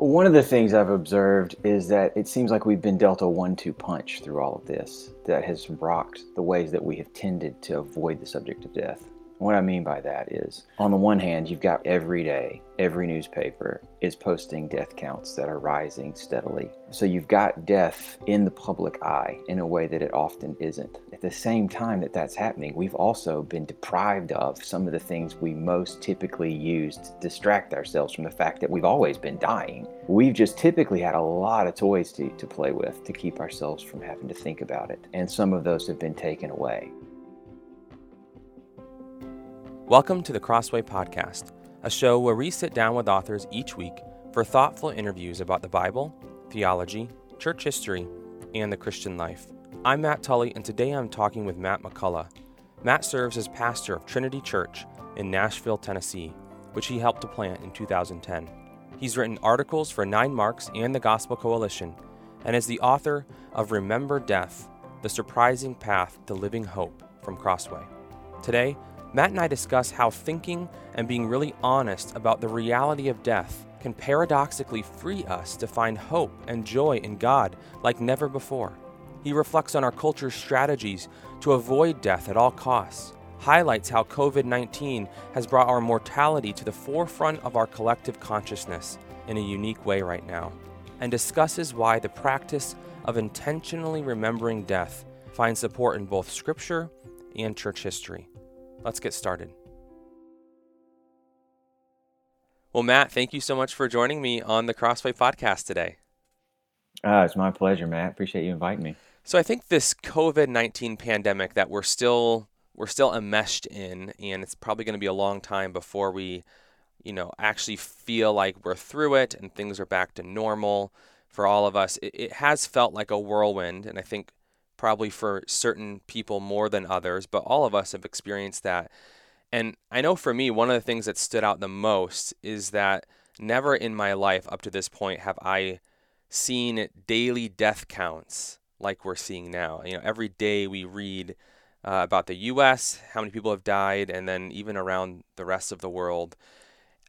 One of the things I've observed is that it seems like we've been dealt a one two punch through all of this that has rocked the ways that we have tended to avoid the subject of death. What I mean by that is, on the one hand, you've got every day, every newspaper is posting death counts that are rising steadily. So you've got death in the public eye in a way that it often isn't. At the same time that that's happening, we've also been deprived of some of the things we most typically use to distract ourselves from the fact that we've always been dying. We've just typically had a lot of toys to, to play with to keep ourselves from having to think about it. And some of those have been taken away. Welcome to the Crossway Podcast, a show where we sit down with authors each week for thoughtful interviews about the Bible, theology, church history, and the Christian life. I'm Matt Tully, and today I'm talking with Matt McCullough. Matt serves as pastor of Trinity Church in Nashville, Tennessee, which he helped to plant in 2010. He's written articles for Nine Marks and the Gospel Coalition, and is the author of Remember Death The Surprising Path to Living Hope from Crossway. Today, Matt and I discuss how thinking and being really honest about the reality of death can paradoxically free us to find hope and joy in God like never before. He reflects on our culture's strategies to avoid death at all costs, highlights how COVID 19 has brought our mortality to the forefront of our collective consciousness in a unique way right now, and discusses why the practice of intentionally remembering death finds support in both Scripture and church history. Let's get started. Well, Matt, thank you so much for joining me on the Crossway podcast today. Uh, it's my pleasure, Matt. Appreciate you inviting me. So I think this COVID nineteen pandemic that we're still we're still enmeshed in, and it's probably going to be a long time before we, you know, actually feel like we're through it and things are back to normal for all of us. It, it has felt like a whirlwind, and I think probably for certain people more than others, but all of us have experienced that. And I know for me, one of the things that stood out the most is that never in my life up to this point have I seen daily death counts like we're seeing now. You know, every day we read uh, about the U.S., how many people have died, and then even around the rest of the world.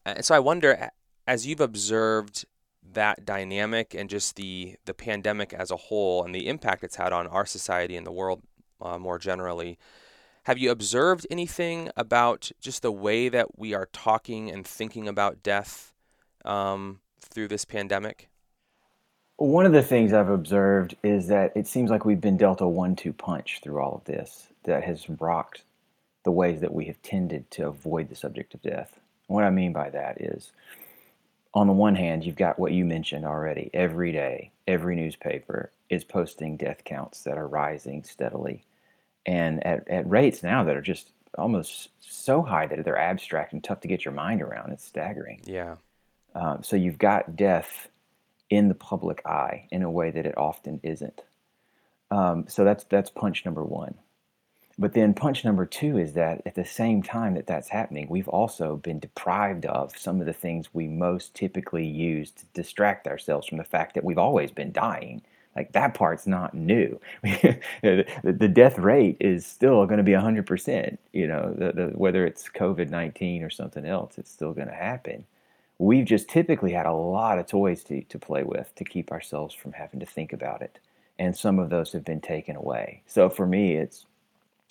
And so I wonder, as you've observed that dynamic and just the the pandemic as a whole and the impact it's had on our society and the world uh, more generally. Have you observed anything about just the way that we are talking and thinking about death um, through this pandemic? One of the things I've observed is that it seems like we've been dealt a one two punch through all of this that has rocked the ways that we have tended to avoid the subject of death. What I mean by that is on the one hand, you've got what you mentioned already. Every day, every newspaper is posting death counts that are rising steadily, and at, at rates now that are just almost so high that they're abstract and tough to get your mind around. It's staggering. Yeah. Um, so you've got death in the public eye in a way that it often isn't. Um, so that's that's punch number one. But then punch number two is that at the same time that that's happening, we've also been deprived of some of the things we most typically use to distract ourselves from the fact that we've always been dying. Like that part's not new. the, death rate is still going to be 100%. You know, the, the, whether it's COVID 19 or something else, it's still going to happen. We've just typically had a lot of toys to, to play with to keep ourselves from having to think about it. And some of those have been taken away. So for me, it's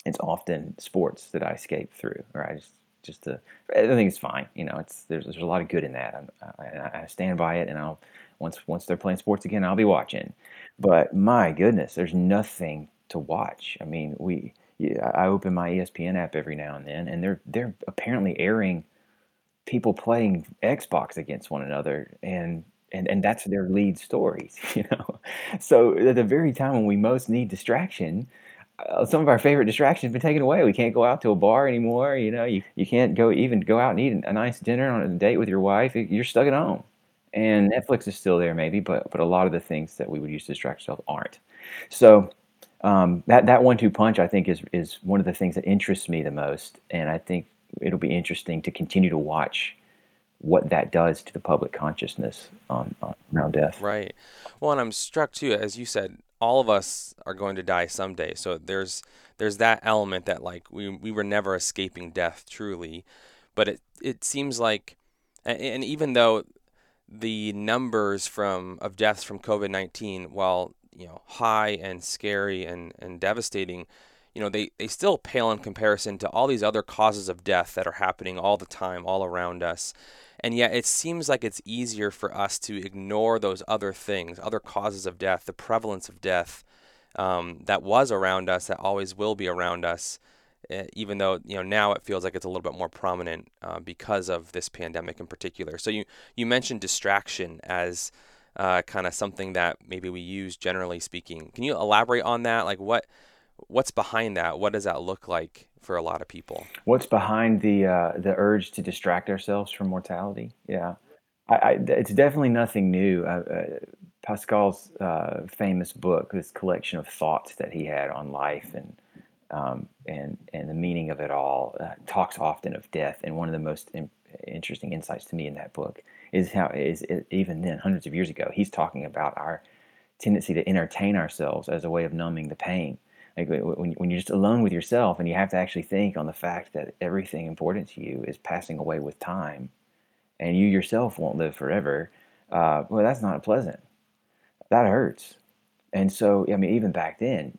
it's often sports that I escape through, or I just just to, I think it's fine. You know, it's there's there's a lot of good in that. Uh, I, I stand by it, and I'll once once they're playing sports again, I'll be watching. But my goodness, there's nothing to watch. I mean, we I open my ESPN app every now and then, and they're they're apparently airing people playing Xbox against one another, and and and that's their lead stories. You know, so at the very time when we most need distraction, uh, some of our favorite distractions have been taken away. We can't go out to a bar anymore. You know, you, you can't go even go out and eat a nice dinner on a date with your wife. You're stuck at home. And Netflix is still there, maybe, but but a lot of the things that we would use to distract ourselves aren't. So um, that that one-two punch, I think, is is one of the things that interests me the most, and I think it'll be interesting to continue to watch what that does to the public consciousness on, on around death. Right. Well, and I'm struck too, as you said, all of us are going to die someday. So there's there's that element that like we we were never escaping death truly, but it it seems like and, and even though the numbers from of deaths from COVID nineteen, while you know high and scary and and devastating, you know they they still pale in comparison to all these other causes of death that are happening all the time, all around us. And yet, it seems like it's easier for us to ignore those other things, other causes of death, the prevalence of death um, that was around us, that always will be around us, uh, even though you know now it feels like it's a little bit more prominent uh, because of this pandemic in particular. So you you mentioned distraction as uh, kind of something that maybe we use generally speaking. Can you elaborate on that? Like what what's behind that? What does that look like for a lot of people? What's behind the uh, the urge to distract ourselves from mortality? Yeah, I, I, it's definitely nothing new. Uh, uh, Pascal's uh, famous book, this collection of thoughts that he had on life and um, and and the meaning of it all, uh, talks often of death. And one of the most in, interesting insights to me in that book is how is it, even then, hundreds of years ago, he's talking about our tendency to entertain ourselves as a way of numbing the pain. Like when, when you're just alone with yourself and you have to actually think on the fact that everything important to you is passing away with time, and you yourself won't live forever. Uh, well, that's not pleasant that hurts. And so, I mean, even back then,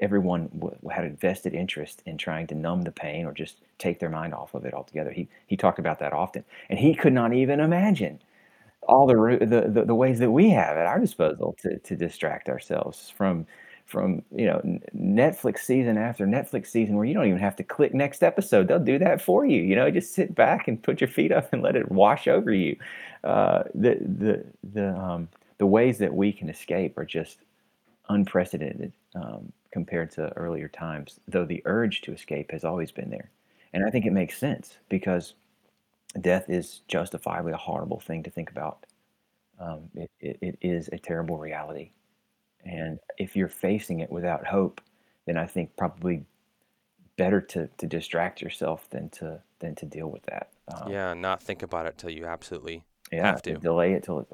everyone had a vested interest in trying to numb the pain or just take their mind off of it altogether. He he talked about that often, and he could not even imagine all the the, the, the ways that we have at our disposal to, to distract ourselves from from you know Netflix season after Netflix season where you don't even have to click next episode. They'll do that for you. You know, just sit back and put your feet up and let it wash over you. Uh, the the the um, the ways that we can escape are just unprecedented um, compared to earlier times, though the urge to escape has always been there. And I think it makes sense because death is justifiably a horrible thing to think about. Um, it, it, it is a terrible reality. And if you're facing it without hope, then I think probably better to, to distract yourself than to than to deal with that. Um, yeah, not think about it till you absolutely yeah, have to delay it till it's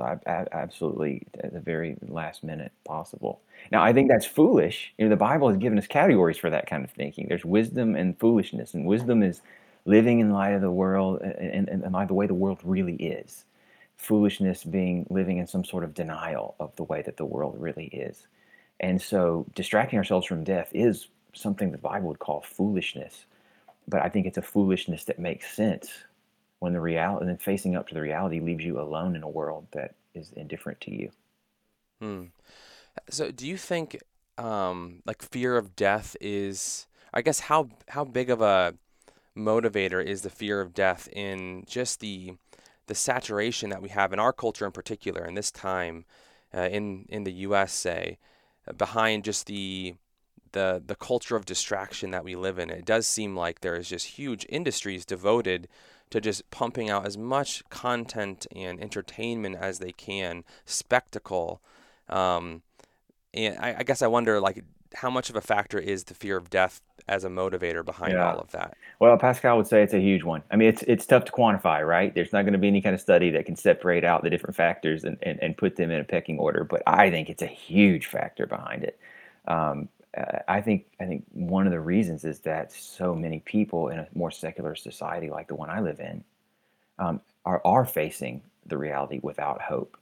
absolutely at the very last minute possible. Now, I think that's foolish. You know, the Bible has given us categories for that kind of thinking. There's wisdom and foolishness, and wisdom is living in light of the world and, and, and the way the world really is. Foolishness being living in some sort of denial of the way that the world really is. And so, distracting ourselves from death is something the Bible would call foolishness. But I think it's a foolishness that makes sense when the reality and then facing up to the reality leaves you alone in a world that is indifferent to you. Hmm. So, do you think um, like fear of death is? I guess how how big of a motivator is the fear of death in just the the saturation that we have in our culture in particular in this time uh, in in the U.S. say behind just the the the culture of distraction that we live in. It does seem like there is just huge industries devoted to just pumping out as much content and entertainment as they can, spectacle. Um, and I, I, guess I wonder, like, how much of a factor is the fear of death as a motivator behind yeah. all of that? Well, Pascal would say it's a huge one. I mean, it's it's tough to quantify, right? There's not going to be any kind of study that can separate out the different factors and, and, and put them in a pecking order, but I think it's a huge factor behind it. Um, uh, I think I think one of the reasons is that so many people in a more secular society like the one I live in um, are are facing the reality without hope.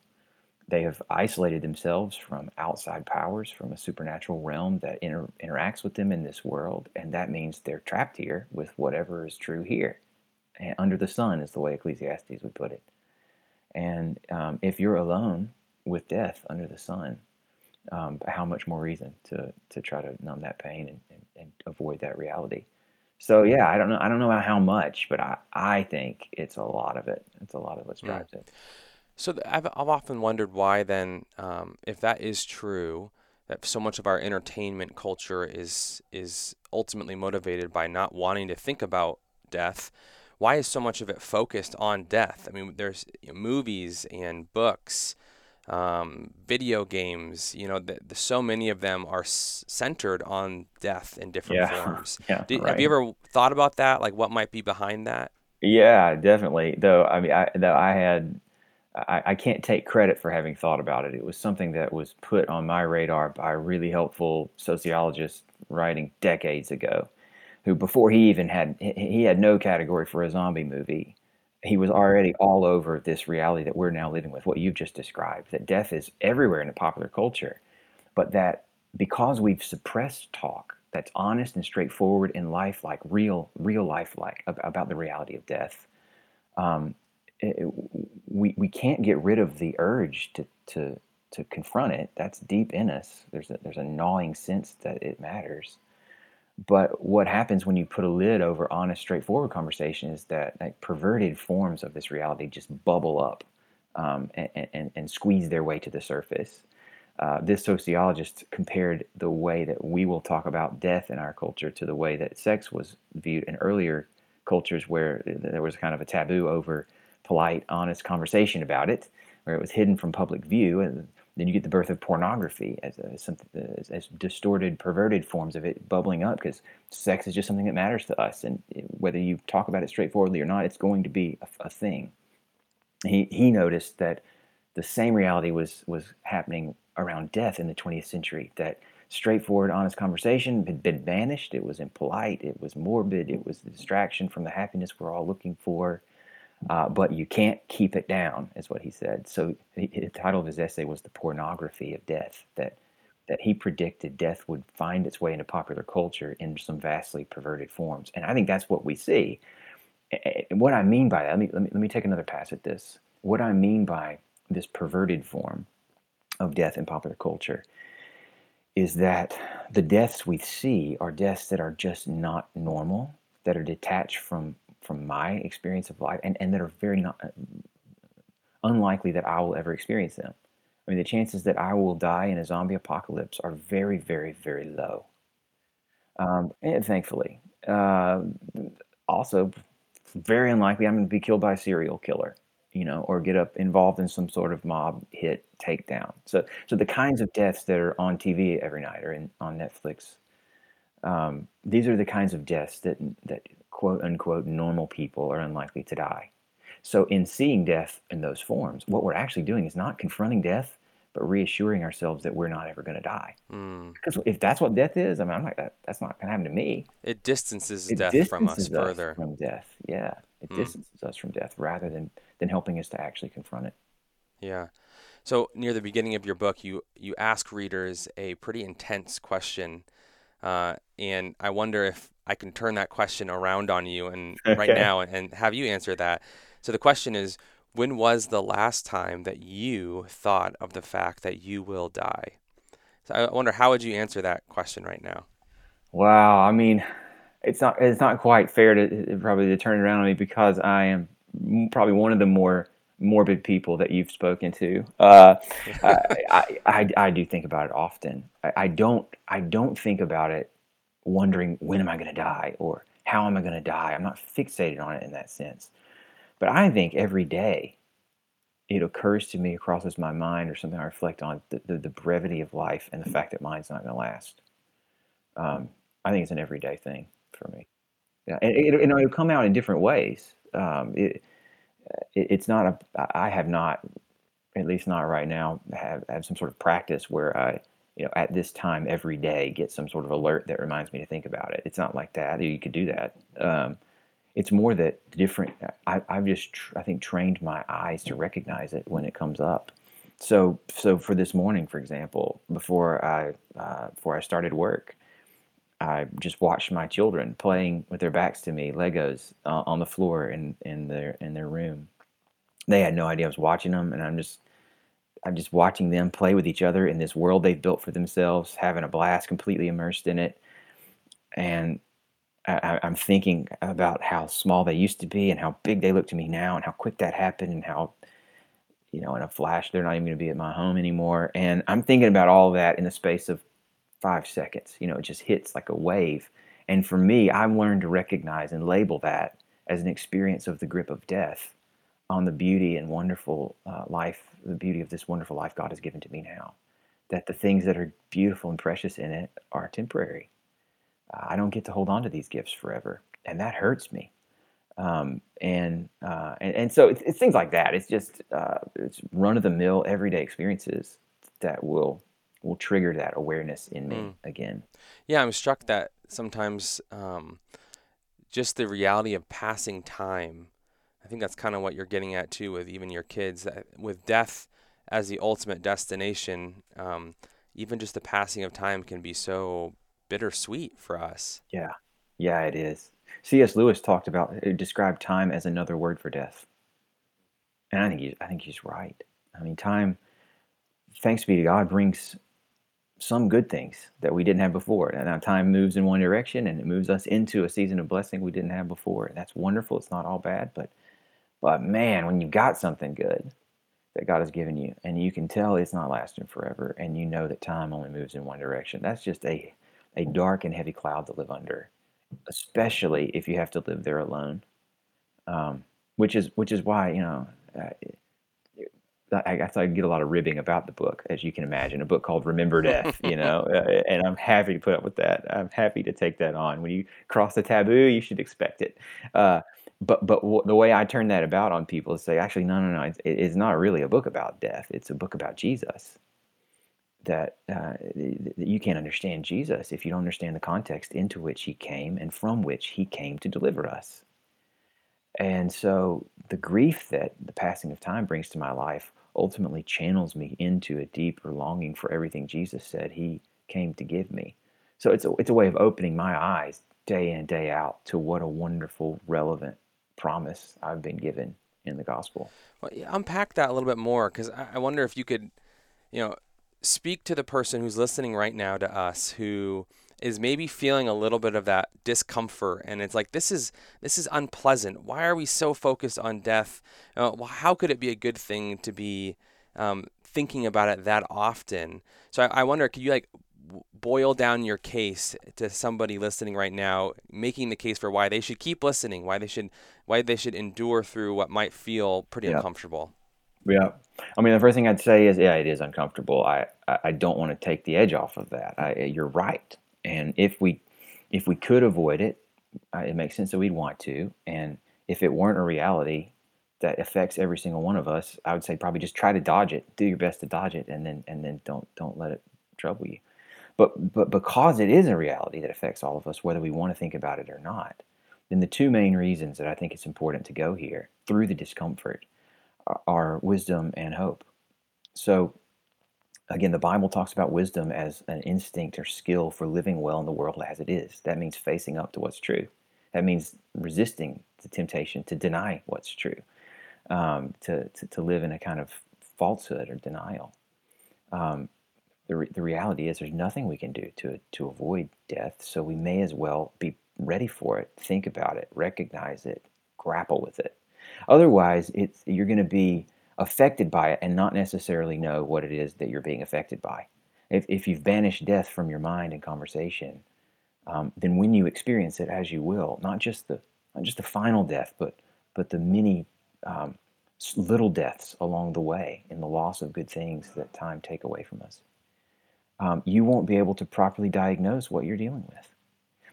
They have isolated themselves from outside powers, from a supernatural realm that inter- interacts with them in this world, and that means they're trapped here with whatever is true here, and under the sun is the way Ecclesiastes would put it. And um, if you're alone with death under the sun, um, how much more reason to to try to numb that pain and, and, and, avoid that reality. So yeah, I don't know. I don't know how much, but I, I think it's a lot of it. It's a lot of what drives mm. it. So I've I've often wondered why then, um, if that is true, that so much of our entertainment culture is is ultimately motivated by not wanting to think about death. Why is so much of it focused on death? I mean, there's movies and books um, video games. You know, the, the, so many of them are s- centered on death in different yeah. forms. yeah, Do, right. Have you ever thought about that? Like, what might be behind that? Yeah, definitely. Though I mean, I, though I had, I, I can't take credit for having thought about it. It was something that was put on my radar by a really helpful sociologist writing decades ago, who before he even had he had no category for a zombie movie he was already all over this reality that we're now living with, what you've just described, that death is everywhere in the popular culture, but that because we've suppressed talk that's honest and straightforward in life, like real, real life, like about the reality of death, um, we, we can't get rid of the urge to, to, to confront it. That's deep in us. There's a, there's a gnawing sense that it matters. But what happens when you put a lid over honest, straightforward conversation is that like, perverted forms of this reality just bubble up um, and, and, and, squeeze their way to the surface. Uh, this sociologist compared the way that we will talk about death in our culture to the way that sex was viewed in earlier cultures where there was kind of a taboo over polite, honest conversation about it, where it was hidden from public view. And then you get the birth of pornography as, a, as, as distorted, perverted forms of it bubbling up because sex is just something that matters to us. And whether you talk about it straightforwardly or not, it's going to be a, a thing. He, he noticed that the same reality was, was happening around death in the 20th century, that straightforward, honest conversation had been banished. It was impolite, it was morbid, it was a distraction from the happiness we're all looking for. Uh, but you can't keep it down, is what he said. So the, the title of his essay was "The Pornography of Death." That that he predicted death would find its way into popular culture in some vastly perverted forms, and I think that's what we see. And what I mean by that, let me, let me let me take another pass at this. What I mean by this perverted form of death in popular culture is that the deaths we see are deaths that are just not normal, that are detached from from my experience of life and, and that are very not uh, unlikely that I will ever experience them. I mean, the chances that I will die in a zombie apocalypse are very, very, very low. Um, and thankfully, uh, also very unlikely I'm going to be killed by a serial killer, you know, or get up involved in some sort of mob hit takedown. So, so the kinds of deaths that are on TV every night or in, on Netflix, um, these are the kinds of deaths that that quote unquote normal people are unlikely to die. So, in seeing death in those forms, what we're actually doing is not confronting death, but reassuring ourselves that we're not ever going to die. Mm. Because if that's what death is, I mean, I'm like that. That's not going to happen to me. It distances it death distances from us, us further. From death, yeah, it mm. distances us from death rather than than helping us to actually confront it. Yeah. So near the beginning of your book, you you ask readers a pretty intense question, uh, and I wonder if I can turn that question around on you and okay. right now and have you answer that. So the question is, when was the last time that you thought of the fact that you will die? So I wonder how would you answer that question right now? Wow, I mean, it's not it's not quite fair to probably to turn it around on me because I am probably one of the more morbid people that you've spoken to. Uh, I, I, I, do think about it often. I, I don't I don't think about it wondering when am I going to die or how am I going to die. I'm not fixated on it in that sense. But I think every day it occurs to me, crosses my mind, or something I reflect on the, the, the brevity of life and the fact that mine's not going to last. Um, I think it's an everyday thing for me. Yeah, and it, it, it'll come out in different ways. Um, it, it, it's not a. I have not, at least not right now, have have some sort of practice where I you know, at this time every day get some sort of alert that reminds me to think about it. It's not like that. You could do that. Um, it's more that different. I, have just, I think, trained my eyes to recognize it when it comes up. So, so for this morning, for example, before I uh, before I started work, I just watched my children playing with their backs to me, Legos uh, on the floor in in their in their room. They had no idea I was watching them, and I'm just I'm just watching them play with each other in this world they've built for themselves, having a blast, completely immersed in it. And I, am thinking about how small they used to be and how big they look to me now and how quick that happened and how, you know, in a flash, they're not even going to be at my home anymore. And I'm thinking about all that in the space of five seconds. You know, it just hits like a wave. And for me, I've learned to recognize and label that as an experience of the grip of death on the beauty and wonderful uh, life, the beauty of this wonderful life God has given to me now. That the things that are beautiful and precious in it are temporary. Uh, I don't get to hold on to these gifts forever, and that hurts me. Um, and, uh, and and so it's, it's, things like that. It's just uh, it's run of the mill everyday experiences that will will trigger that awareness in me mm. again. Yeah, I'm struck that sometimes um, just the reality of passing time I think that's kind of what you're getting at too with even your kids. With death as the ultimate destination, um, even just the passing of time can be so bittersweet for us. Yeah, yeah, it is. C.S. Lewis talked about uh, described time as another word for death, and I think he, I think he's right. I mean, time, thanks be to God, brings some good things that we didn't have before. And now time moves in one direction, and it moves us into a season of blessing we didn't have before. That's wonderful. It's not all bad, but but man, when you've got something good that God has given you, and you can tell it's not lasting forever, and you know that time only moves in one direction, that's just a a dark and heavy cloud to live under, especially if you have to live there alone. Um, which is which is why you know. Uh, I, I, I get a lot of ribbing about the book, as you can imagine, a book called Remember Death, you know, uh, and I'm happy to put up with that. I'm happy to take that on. When you cross the taboo, you should expect it. Uh, but but w- the way I turn that about on people is say, actually, no, no, no, it's, it's not really a book about death. It's a book about Jesus. That, uh, that you can't understand Jesus if you don't understand the context into which he came and from which he came to deliver us. And so the grief that the passing of time brings to my life ultimately channels me into a deeper longing for everything Jesus said he came to give me. So it's a, it's a way of opening my eyes day in, day out to what a wonderful, relevant promise I've been given in the gospel. Well, yeah, unpack that a little bit more because I, wonder if you could, you know, speak to the person who's listening right now to us who is maybe feeling a little bit of that discomfort and it's like this is this is unpleasant. Why are we so focused on death? Uh, how could it be a good thing to be um, thinking about it that often? So I, I wonder could you like boil down your case to somebody listening right now, making the case for why they should keep listening, why they should why they should endure through what might feel pretty yeah. uncomfortable. Yeah, I mean the first thing I'd say is yeah, it is uncomfortable. I I don't want to take the edge off of that. I, you're right, and if we if we could avoid it, uh, it makes sense that we'd want to. And if it weren't a reality that affects every single one of us, I would say probably just try to dodge it. Do your best to dodge it, and then and then don't don't let it trouble you. But, but because it is a reality that affects all of us, whether we want to think about it or not, then the two main reasons that I think it's important to go here through the discomfort are wisdom and hope. So, again, the Bible talks about wisdom as an instinct or skill for living well in the world as it is. That means facing up to what's true. That means resisting the temptation to deny what's true, um, to, to, to, live in a kind of falsehood or denial. Um, the, re- the reality is there's nothing we can do to, to avoid death, so we may as well be ready for it, think about it, recognize it, grapple with it. Otherwise, it's, you're going to be affected by it and not necessarily know what it is that you're being affected by. If, if you've banished death from your mind and conversation, um, then when you experience it as you will, not just the not just the final death, but but the many um, little deaths along the way in the loss of good things that time take away from us um, you won't be able to properly diagnose what you're dealing with.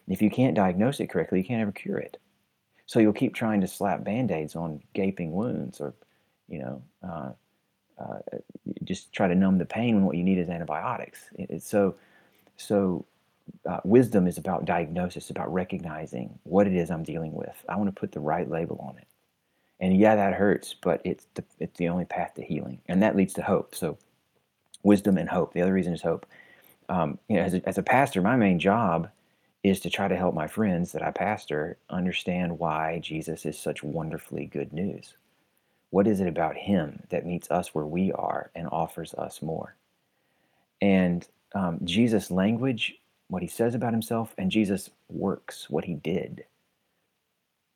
If you can't diagnose it correctly, you can't ever cure it. So you'll keep trying to slap band-aids on gaping wounds or, you know, uh, uh, just try to numb the pain when what you need is antibiotics. It, it's so, so uh, wisdom is about diagnosis, about recognizing what it is I'm dealing with. I want to put the right label on it. And yeah, that hurts, but it's the, it's the only path to healing. And that leads to hope. So wisdom and hope. The other reason is hope. Um, you know, as a, as a pastor, my main job is to try to help my friends that I pastor understand why Jesus is such wonderfully good news. What is it about him that meets us where we are and offers us more? And um, Jesus' language, what he says about himself, and Jesus' works, what he did,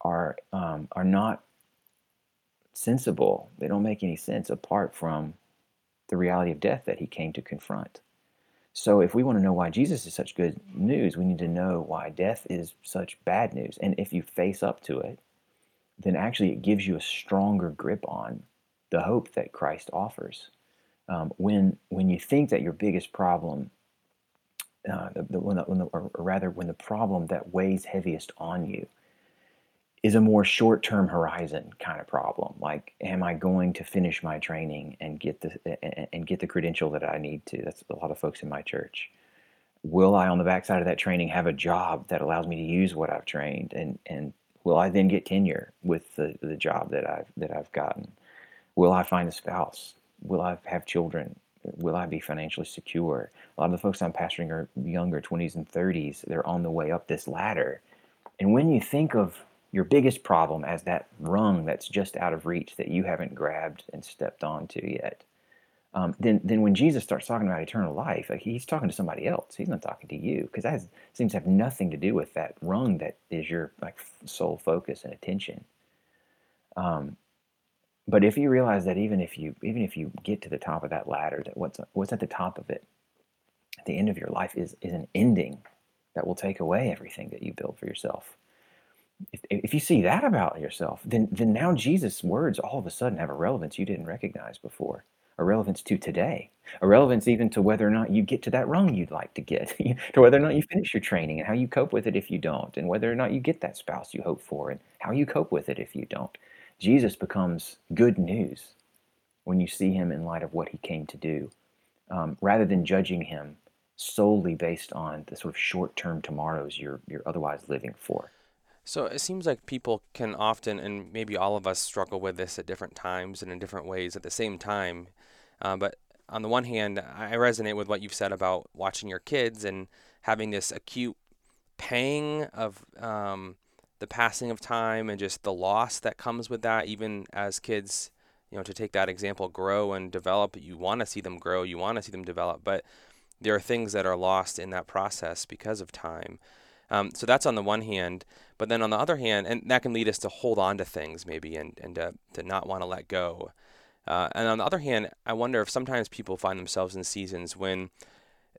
are um, are not sensible. They don't make any sense apart from the reality of death that he came to confront. So, if we want to know why Jesus is such good news, we need to know why death is such bad news. And if you face up to it, then actually it gives you a stronger grip on the hope that Christ offers. Um, when when you think that your biggest problem, uh, the, the, when the, when or rather when the problem that weighs heaviest on you is a more short-term horizon kind of problem. Like, am I going to finish my training and get the and get the credential that I need to? That's a lot of folks in my church. Will I, on the backside of that training, have a job that allows me to use what I've trained? And and Will I then get tenure with the, the job that I've that I've gotten? Will I find a spouse? Will I have children? Will I be financially secure? A lot of the folks I'm pastoring are younger, 20s and 30s. They're on the way up this ladder. And when you think of your biggest problem as that rung that's just out of reach that you haven't grabbed and stepped onto yet, um, then then when Jesus starts talking about eternal life, like he's talking to somebody else. He's not talking to you because that has, seems to have nothing to do with that rung that is your like sole focus and attention. Um, but if you realize that even if you even if you get to the top of that ladder, that what's what's at the top of it, at the end of your life is is an ending that will take away everything that you build for yourself. If, if you see that about yourself, then then now Jesus' words all of a sudden have a relevance you didn't recognize before a relevance to today, a relevance even to whether or not you get to that rung you'd like to get, to whether or not you finish your training and how you cope with it if you don't, and whether or not you get that spouse you hope for and how you cope with it if you don't. Jesus becomes good news when you see him in light of what he came to do, um, rather than judging him solely based on the sort of short-term tomorrows you're you're otherwise living for. So it seems like people can often, and maybe all of us struggle with this at different times and in different ways at the same time. Uh, but on the one hand, I resonate with what you've said about watching your kids and having this acute pang of um, the passing of time and just the loss that comes with that. Even as kids, you know, to take that example, grow and develop, you want to see them grow, you want to see them develop, but there are things that are lost in that process because of time. Um, so that's on the one hand. But then on the other hand, and that can lead us to hold on to things maybe and, and to, to not want to let go. Uh, and on the other hand, I wonder if sometimes people find themselves in seasons when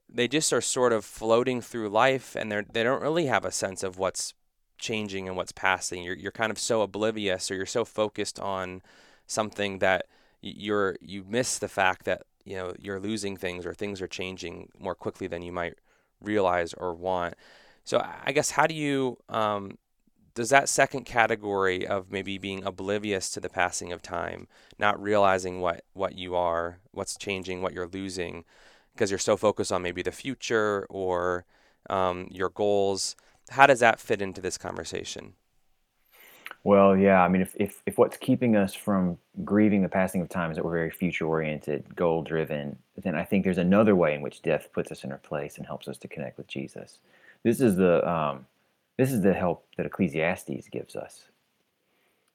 they just are sort of floating through life and they they don't really have a sense of what's changing and what's passing. You're you're kind of so oblivious or you're so focused on something that you're you miss the fact that you know you're losing things or things are changing more quickly than you might realize or want. So I guess how do you um, does that second category of maybe being oblivious to the passing of time, not realizing what what you are, what's changing, what you're losing, because you're so focused on maybe the future or um, your goals. How does that fit into this conversation? Well, yeah. I mean, if, if, if what's keeping us from grieving the passing of time is that we're very future oriented, goal driven, then I think there's another way in which death puts us in our place and helps us to connect with Jesus. This is the um, this is the help that Ecclesiastes gives us.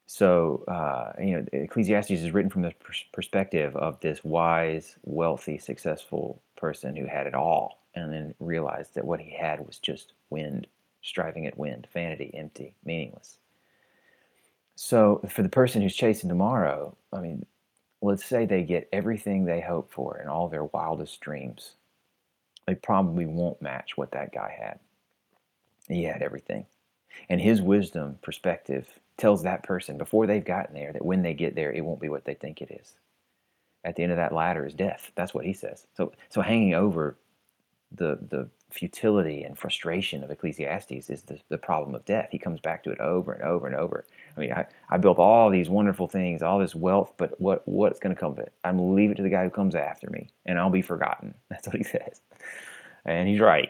So uh, you know, Ecclesiastes is written from the perspective of this wise, wealthy, successful person who had it all, and then realized that what he had was just wind, striving at wind, vanity, empty, meaningless. So for the person who's chasing tomorrow, I mean, let's say they get everything they hope for and all their wildest dreams. They probably won't match what that guy had. He had everything. And his wisdom perspective tells that person before they've gotten there that when they get there, it won't be what they think it is. At the end of that ladder is death. That's what he says. So, so hanging over the the futility and frustration of Ecclesiastes is the, the problem of death. He comes back to it over and over and over. I mean, I, I built all these wonderful things, all this wealth, but what what's going to come of it? I'm going to leave it to the guy who comes after me, and I'll be forgotten. That's what he says and he's right.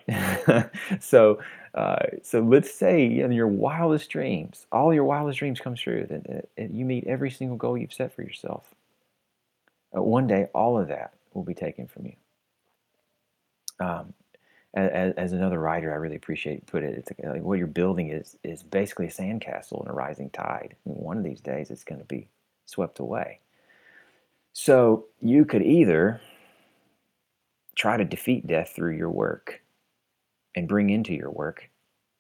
so, uh, so let's say in your wildest dreams, all your wildest dreams come true, that, that you meet every single goal you've set for yourself. Uh, one day, all of that will be taken from you. Um, as, as, another writer, I really appreciate put it. It's like what you're building is is basically a sandcastle in a rising tide. And one of these days, it's going to be swept away. So you could either try to defeat death through your work and bring into your work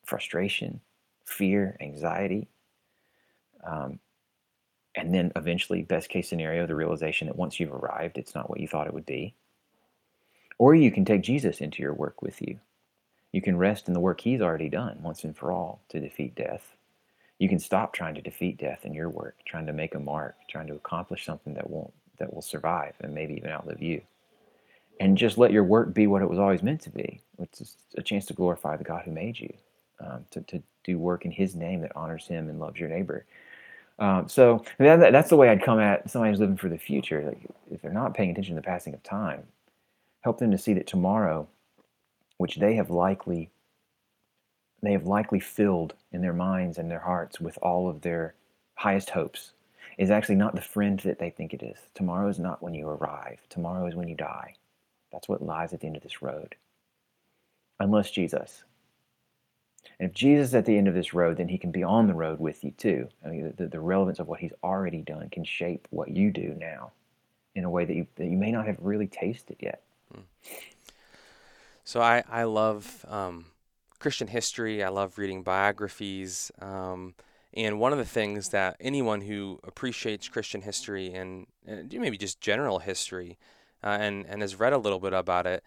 frustration, fear, anxiety, um, and then eventually, best case scenario, the realization that once you've arrived, it's not what you thought it would be. Or you can take Jesus into your work with you. You can rest in the work he's already done once and for all to defeat death. You can stop trying to defeat death in your work, trying to make a mark, trying to accomplish something that won't that will survive and maybe even outlive you and just let your work be what it was always meant to be, which is a chance to glorify the God who made you, um, to, to do work in His name that honors Him and loves your neighbor. Um, so that, that's the way I'd come at somebody who's living for the future. Like if they're not paying attention to the passing of time, help them to see that tomorrow, which they have likely they have likely filled in their minds and their hearts with all of their highest hopes is actually not the friend that they think it is. Tomorrow is not when you arrive, tomorrow is when you die. That's what lies at the end of this road. Unless Jesus. And if Jesus is at the end of this road, then he can be on the road with you too. I mean, the, the relevance of what he's already done can shape what you do now in a way that you, that you may not have really tasted yet. So I, I love um, Christian history. I love reading biographies. Um, and one of the things that anyone who appreciates Christian history and, and maybe just general history uh, and, and has read a little bit about it,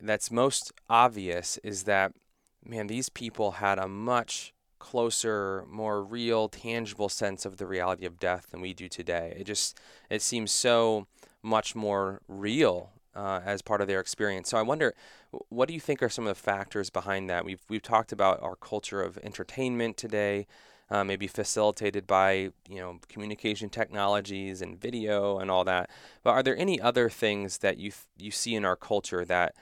that's most obvious is that, man, these people had a much closer, more real, tangible sense of the reality of death than we do today. It just it seems so much more real uh, as part of their experience. So I wonder, what do you think are some of the factors behind that? We've we've talked about our culture of entertainment today uh, maybe facilitated by you know communication technologies and video and all that. But are there any other things that you you see in our culture that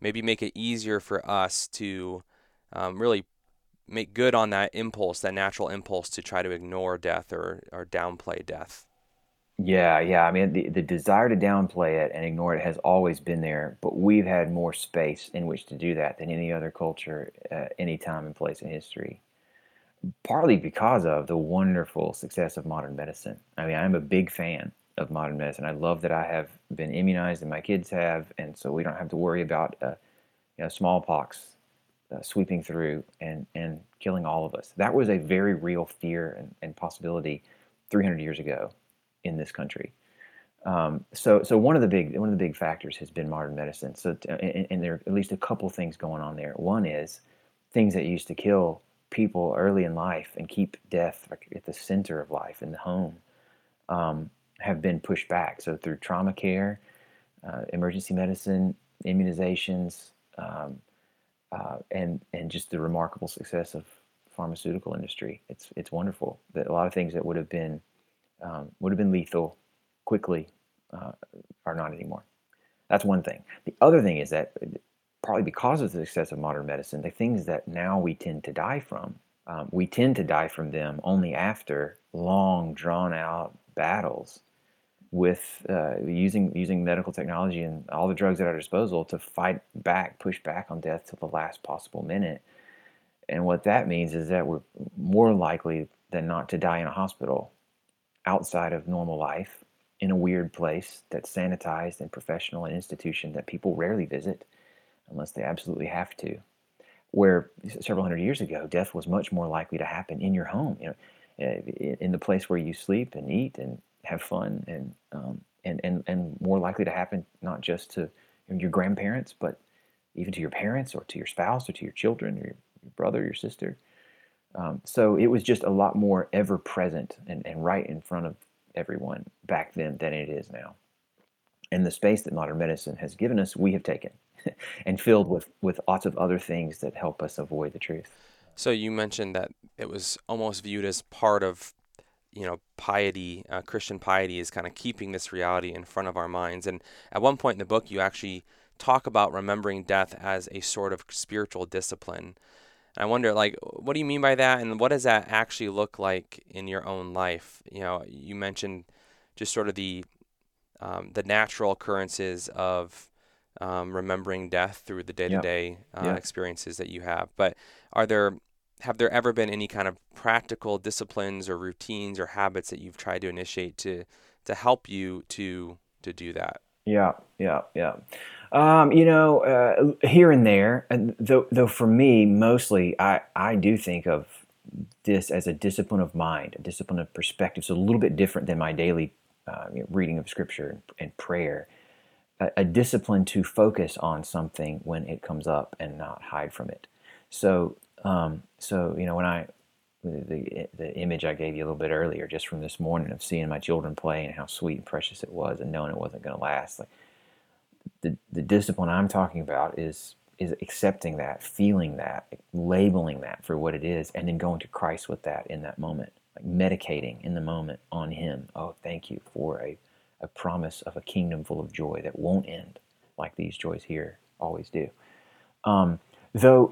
maybe make it easier for us to um, really make good on that impulse, that natural impulse to try to ignore death or, or downplay death? Yeah, yeah. I mean, the, the desire to downplay it and ignore it has always been there, but we've had more space in which to do that than any other culture, uh, any time and place in history partly because of the wonderful success of modern medicine. I mean, I'm a big fan of modern medicine. I love that I have been immunized and my kids have, and so we don't have to worry about uh, you know, smallpox uh, sweeping through and, and killing all of us. That was a very real fear and, and possibility 300 years ago in this country. Um, so, so one of the big one of the big factors has been modern medicine. So, and, and there are at least a couple things going on there. One is things that used to kill people early in life and keep death at the center of life in the home um, have been pushed back. So through trauma care, uh, emergency medicine, immunizations, um, uh, and and just the remarkable success of pharmaceutical industry. It's it's wonderful that a lot of things that would have been um, would have been lethal quickly uh, are not anymore. That's one thing. The other thing is that partly because of the success of modern medicine, the things that now we tend to die from, um, we tend to die from them only after long, drawn out battles with uh, using using medical technology and all the drugs at our disposal to fight back, push back on death till the last possible minute. And what that means is that we're more likely than not to die in a hospital outside of normal life in a weird place that's sanitized and professional, an institution that people rarely visit unless they absolutely have to. Where several hundred years ago, death was much more likely to happen in your home, you know, eh, in the place where you sleep and eat and have fun, and um, and and and more likely to happen not just to your grandparents, but even to your parents or to your spouse or to your children or your, your brother, your sister. Um, so it was just a lot more ever present and, and right in front of everyone back then than it is now. And the space that modern medicine has given us, we have taken. and filled with with lots of other things that help us avoid the truth. So you mentioned that it was almost viewed as part of you know piety uh, christian piety is kind of keeping this reality in front of our minds. And at one point in the book you actually talk about remembering death as a sort of spiritual discipline. And i wonder like what do you mean by that? And what does that actually look like in your own life? You know you mentioned just sort of the um, the natural occurrences of um, remembering death through the day-to-day uh, yeah. experiences that you have. But are there have there ever been any kind of practical disciplines or routines or habits that you've tried to initiate to to help you to to do that? Yeah, yeah, yeah. Um, you know, uh, here and there, and though, though for me, mostly, I, I do think of this as a discipline of mind, a discipline of perspective. So a little bit different than my daily uh, reading of scripture and prayer a, a discipline to focus on something when it comes up and not hide from it. So, um, so you know, when I the, the image I gave you a little bit earlier, just from this morning of seeing my children play and how sweet and precious it was, and knowing it wasn't going to last. Like the the discipline I'm talking about is is accepting that, feeling that, labeling that for what it is, and then going to Christ with that in that moment, like medicating in the moment on Him. Oh, thank you for a a promise of a kingdom full of joy that won't end like these joys here always do. Um, Though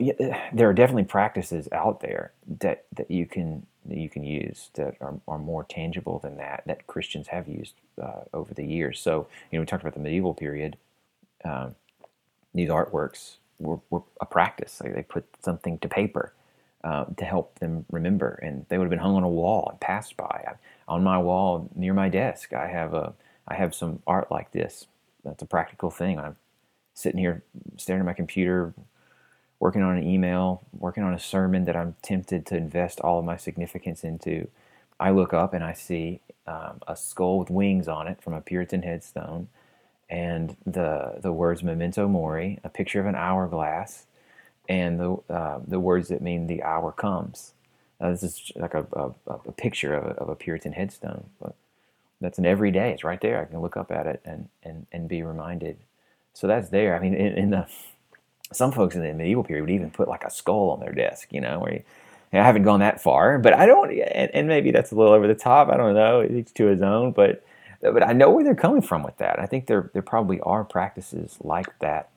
there are definitely practices out there that, that you can that you can use that are, are more tangible than that that Christians have used uh, over the years. So you know we talked about the medieval period. Um, these artworks were, were, a practice. Like they put something to paper uh, to help them remember, and they would have been hung on a wall and passed by. I, on my wall near my desk, I have a I have some art like this. That's a practical thing. I'm sitting here staring at my computer, working on an email, working on a sermon that I'm tempted to invest all of my significance into. I look up and I see um, a skull with wings on it from a Puritan headstone, and the the words "Memento Mori," a picture of an hourglass, and the uh, the words that mean the hour comes. Uh, this is like a, a, a picture of a, of a, Puritan headstone, but that's an everyday. It's right there. I can look up at it and and and be reminded. So that's there. I mean, in, in the some folks in the medieval period would even put like a skull on their desk, you know, where you, I haven't gone that far, but I don't, and, and, maybe that's a little over the top. I don't know, each to his own, but but I know where they're coming from with that. I think there there probably are practices like that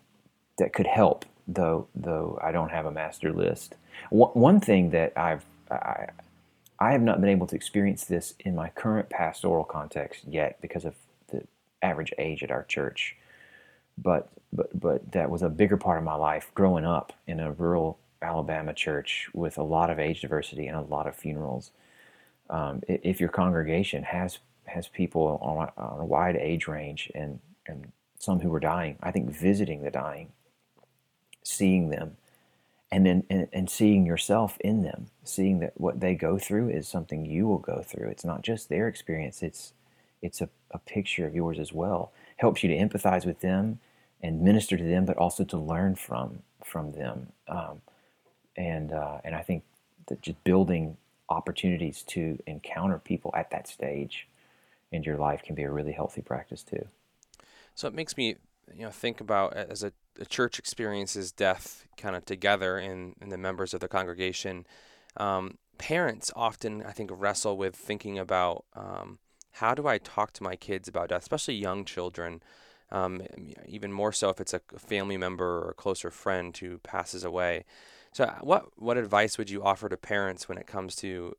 that could help, though though I don't have a master list. One, one thing that I've I, I have not been able to experience this in my current pastoral context yet because of the average age at our church but but but that was a bigger part of my life growing up in a rural Alabama church with a lot of age diversity and a lot of funerals. Um, if your congregation has has people on a, on a, wide age range and and some who were dying, I think visiting the dying, seeing them, and then and, and seeing yourself in them, seeing that what they go through is something you will go through. It's not just their experience; it's it's a, a picture of yours as well. Helps you to empathize with them and minister to them, but also to learn from from them. Um, and uh, and I think that just building opportunities to encounter people at that stage in your life can be a really healthy practice too. So it makes me you know think about as a, a church experiences death kind of together in, in the members of the congregation. Um, parents often I think wrestle with thinking about um, how do I talk to my kids about death, especially young children um, even more so if it's a family member or a closer friend who passes away. So, uh, what what advice would you offer to parents when it comes to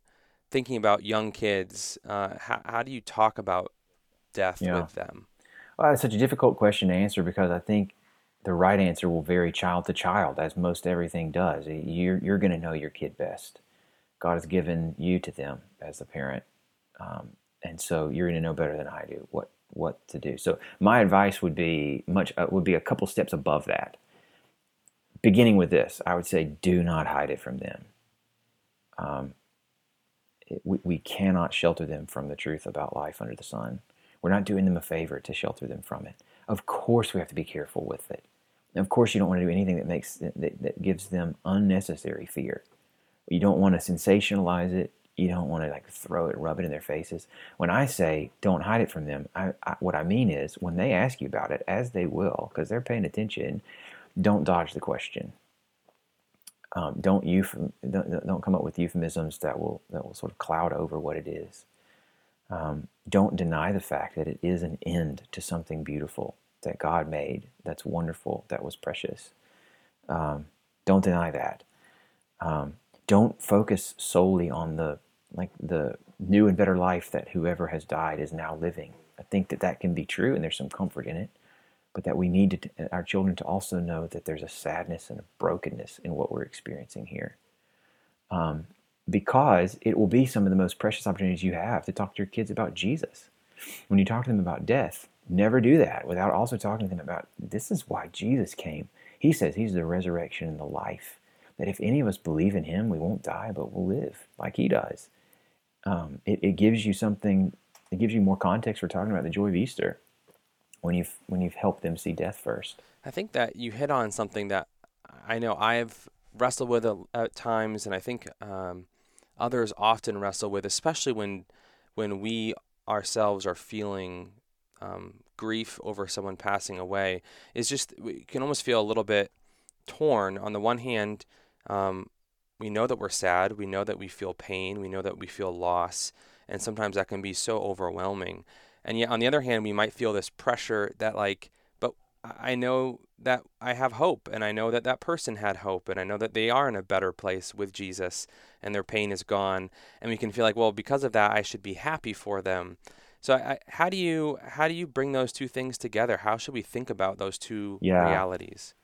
thinking about young kids? Uh, how how do you talk about death yeah. with them? Well, that's such a difficult question to answer because I think the right answer will vary child to child, as most everything does. You're you're going to know your kid best. God has given you to them as a parent, um, and so you're going to know better than I do what what to do. So my advice would be much uh, would be a couple steps above that. Beginning with this, I would say do not hide it from them. Um, it, we, we cannot shelter them from the truth about life under the sun. We're not doing them a favor to shelter them from it. Of course, we have to be careful with it. Of course, you don't want to do anything that makes that, that gives them unnecessary fear. You don't want to sensationalize it you don't want to like throw it, rub it in their faces. When I say don't hide it from them, I, I, what I mean is when they ask you about it, as they will, because they're paying attention, don't dodge the question. Um, don't, euphem, don't, don't come up with euphemisms that will that will sort of cloud over what it is. Um, don't deny the fact that it is an end to something beautiful that God made, that's wonderful, that was precious. Um, don't deny that. Um, don't focus solely on the like the new and better life that whoever has died is now living. I think that that can be true, and there's some comfort in it. But that we need to, our children to also know that there's a sadness and a brokenness in what we're experiencing here, um, because it will be some of the most precious opportunities you have to talk to your kids about Jesus. When you talk to them about death, never do that without also talking to them about this is why Jesus came. He says He's the resurrection and the life that if any of us believe in him, we won't die, but we'll live like he does. Um, it, it, gives you something, it gives you more context for talking about the joy of Easter when you've, when you've helped them see death first. I think that you hit on something that I know I've wrestled with at times, and I think um, others often wrestle with, especially when, when we ourselves are feeling um, grief over someone passing away, is just we can almost feel a little bit torn. On the one hand, um, we know that we're sad, we know that we feel pain, we know that we feel loss, and sometimes that can be so overwhelming. And yet, on the other hand, we might feel this pressure that, like, but I know that I have hope, and I know that that person had hope, and I know that they are in a better place with Jesus, and their pain is gone, and we can feel like, well, because of that, I should be happy for them. So, I, how do you how do you bring those two things together? How should we think about those two yeah. realities?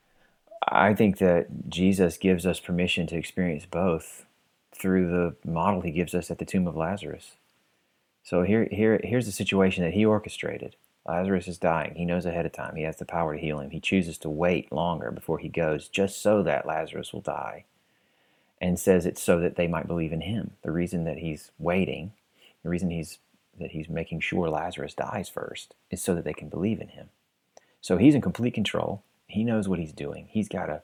I think that Jesus gives us permission to experience both through the model he gives us at the tomb of Lazarus. So here, here, here's the situation that he orchestrated. Lazarus is dying. He knows ahead of time. He has the power to heal him. He chooses to wait longer before he goes, just so that Lazarus will die. And says it's so that they might believe in him. The reason that he's waiting, the reason he's that he's making sure Lazarus dies first, is so that they can believe in him. So he's in complete control. He knows what he's doing. He's got a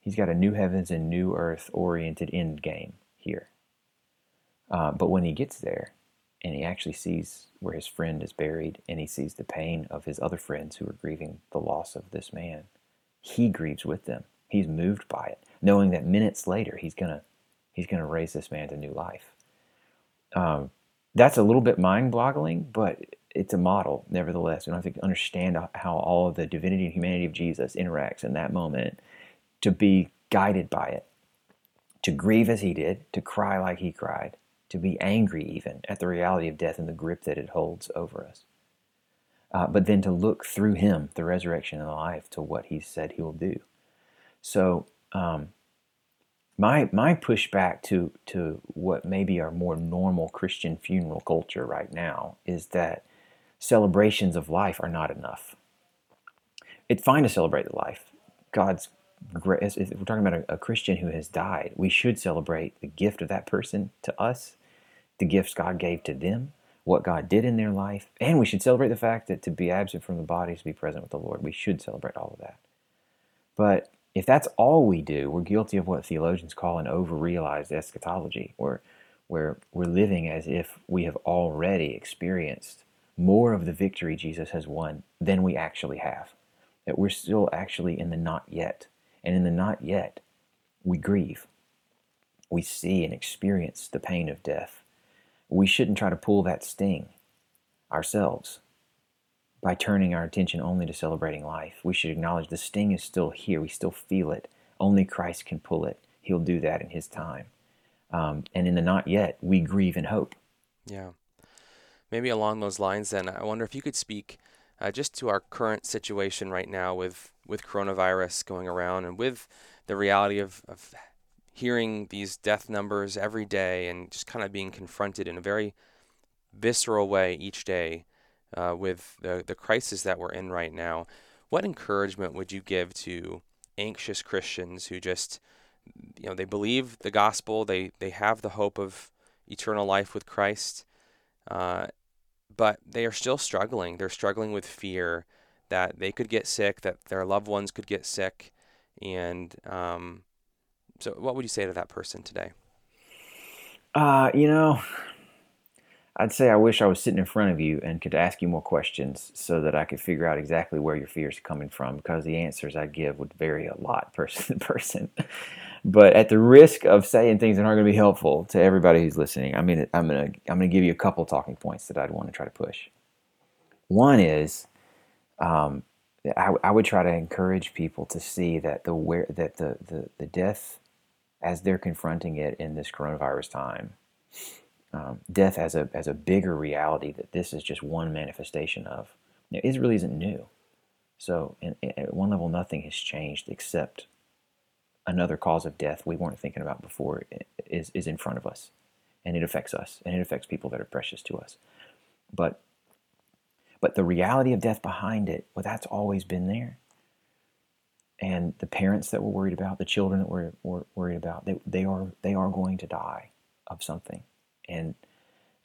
he's got a new heavens and new earth oriented end game here. Uh, but when he gets there, and he actually sees where his friend is buried and he sees the pain of his other friends who are grieving the loss of this man he grieves with them he's moved by it knowing that minutes later he's gonna he's gonna raise this man to new life um, that's a little bit mind-boggling but it's a model nevertheless we don't have to understand how all of the divinity and humanity of jesus interacts in that moment to be guided by it to grieve as he did to cry like he cried to be angry even at the reality of death and the grip that it holds over us. Uh, but then to look through him, the resurrection and the life, to what he said he will do. So, um, my my pushback to to what maybe our more normal Christian funeral culture right now is that celebrations of life are not enough. It's fine to celebrate the life. God's great. If we're talking about a, a Christian who has died, we should celebrate the gift of that person to us the gifts God gave to them, what God did in their life, and we should celebrate the fact that to be absent from the body is to be present with the Lord. We should celebrate all of that. But if that's all we do, we're guilty of what theologians call an over-realized eschatology, where, where we're living as if we have already experienced more of the victory Jesus has won than we actually have. That we're still actually in the not yet. And in the not yet, we grieve. We see and experience the pain of death we shouldn't try to pull that sting ourselves by turning our attention only to celebrating life. We should acknowledge the sting is still here. We still feel it. Only Christ can pull it. He'll do that in His time. Um, and in the not yet, we grieve and hope. Yeah. Maybe along those lines, then, I wonder if you could speak uh, just to our current situation right now with, with coronavirus going around and with the reality of, of hearing these death numbers every day and just kind of being confronted in a very visceral way each day uh, with the, the crisis that we're in right now, what encouragement would you give to anxious Christians who just, you know, they believe the gospel, they, they have the hope of eternal life with Christ, uh, but they are still struggling. They're struggling with fear that they could get sick, that their loved ones could get sick, and um, so, what would you say to that person today? Uh, you know, I'd say I wish I was sitting in front of you and could ask you more questions so that I could figure out exactly where your fears are coming from because the answers I'd give would vary a lot person to person. But at the risk of saying things that aren't going to be helpful to everybody who's listening, I mean, I'm going to I'm going to give you a couple talking points that I'd want to try to push. One is um, I, I would try to encourage people to see that the where that the, the, the death as they're confronting it in this coronavirus time. Um, death as a as a bigger reality that this is just one manifestation of. Now, it really isn't new. So, in, in, at one level, nothing has changed except another cause of death we weren't thinking about before is is in front of us, and it affects us, and it affects people that are precious to us. But but the reality of death behind it, well, that's always been there and the parents that we're worried about, the children that we're, we're worried about, they, they are they are going to die of something, and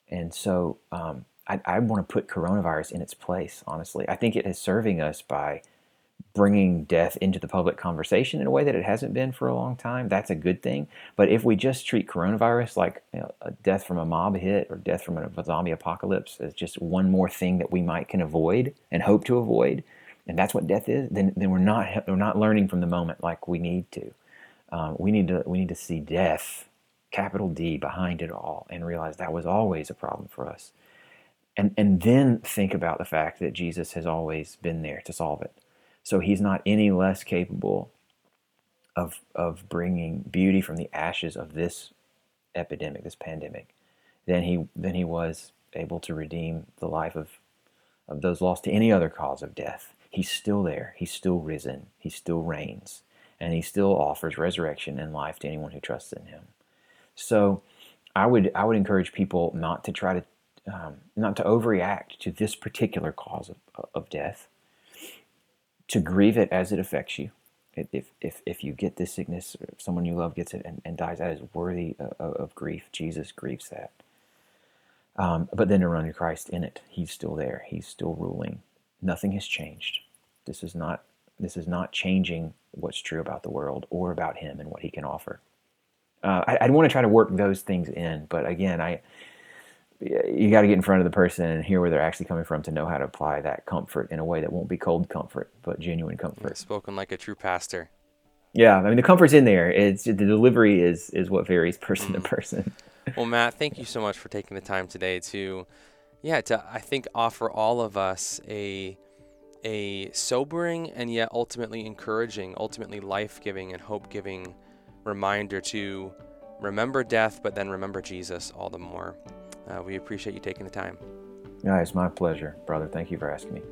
and so um, I, I want to put coronavirus in its place. Honestly, I think it is serving us by bringing death into the public conversation in a way that it hasn't been for a long time. That's a good thing. But if we just treat coronavirus like you know, a death from a mob hit or death from a zombie apocalypse as just one more thing that we might can avoid and hope to avoid, and that's what death is, then then we're not we're not learning from the moment like we need to. Um, we need to we need to see death, capital D, behind it all, and realize that was always a problem for us, and and then think about the fact that Jesus has always been there to solve it. So he's not any less capable of, of bringing beauty from the ashes of this epidemic, this pandemic, than he, than he was able to redeem the life of, of those lost to any other cause of death. He's still there. He's still risen. He still reigns. And he still offers resurrection and life to anyone who trusts in him. So I would, I would encourage people not to try to, um, not to overreact to this particular cause of, of death, to grieve it as it affects you. If, if, if you get this sickness, if someone you love gets it and, and dies, that is worthy of, of grief. Jesus grieves that. Um, but then to run to Christ in it, He's still there. He's still ruling. Nothing has changed. This is not this is not changing what's true about the world or about Him and what He can offer. Uh, I, I want to try to work those things in, but again, I you got to get in front of the person and hear where they're actually coming from to know how to apply that comfort in a way that won't be cold comfort, but genuine comfort. Spoken like a true pastor. Yeah, I mean the comfort's in there. It's the delivery is is what varies person mm. to person. Well, Matt, thank you so much for taking the time today to, yeah, to I think offer all of us a a sobering and yet ultimately encouraging, ultimately life-giving and hope-giving reminder to remember death, but then remember Jesus all the more. Uh, we appreciate you taking the time. Yeah, it's my pleasure, brother. Thank you for asking me.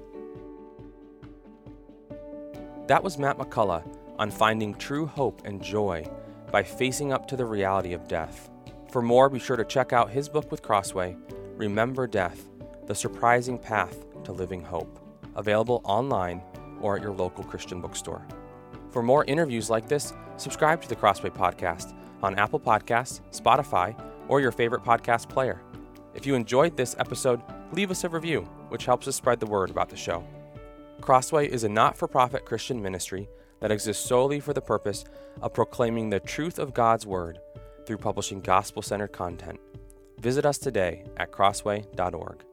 That was Matt McCullough on finding true hope and joy by facing up to the reality of death. For more, be sure to check out his book with Crossway, Remember Death The Surprising Path to Living Hope, available online or at your local Christian bookstore. For more interviews like this, subscribe to the Crossway Podcast on Apple Podcasts, Spotify, or your favorite podcast player. If you enjoyed this episode, leave us a review, which helps us spread the word about the show. Crossway is a not for profit Christian ministry that exists solely for the purpose of proclaiming the truth of God's Word through publishing gospel centered content. Visit us today at crossway.org.